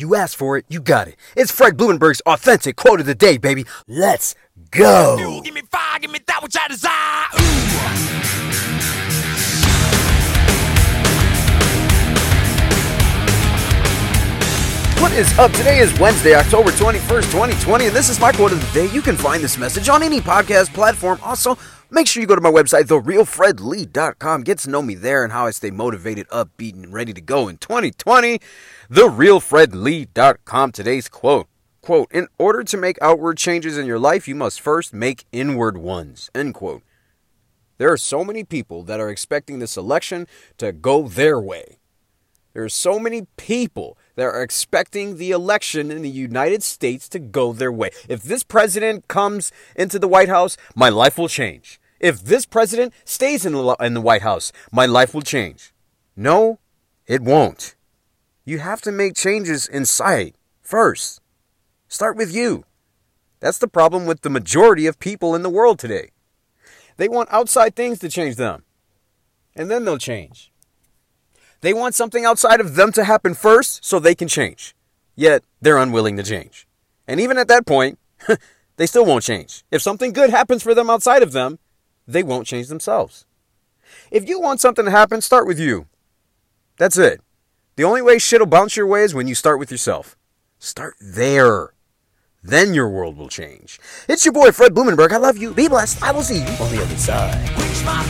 You asked for it, you got it. It's Fred Blumenberg's authentic quote of the day, baby. Let's go. Give me fire, give me that which I desire. Is up? Today is Wednesday, October 21st, 2020, and this is my quote of the day. You can find this message on any podcast platform. Also, make sure you go to my website, therealfredlee.com. Get to know me there and how I stay motivated, upbeat, and ready to go in 2020. Therealfredlee.com. Today's quote. Quote, in order to make outward changes in your life, you must first make inward ones. End quote. There are so many people that are expecting this election to go their way. There are so many people that are expecting the election in the United States to go their way. If this president comes into the White House, my life will change. If this president stays in the, in the White House, my life will change. No, it won't. You have to make changes inside first. Start with you. That's the problem with the majority of people in the world today. They want outside things to change them, and then they'll change. They want something outside of them to happen first so they can change. Yet they're unwilling to change. And even at that point, they still won't change. If something good happens for them outside of them, they won't change themselves. If you want something to happen, start with you. That's it. The only way shit'll bounce your way is when you start with yourself. Start there. Then your world will change. It's your boy Fred Blumenberg. I love you. Be blessed. I will see you on the other side.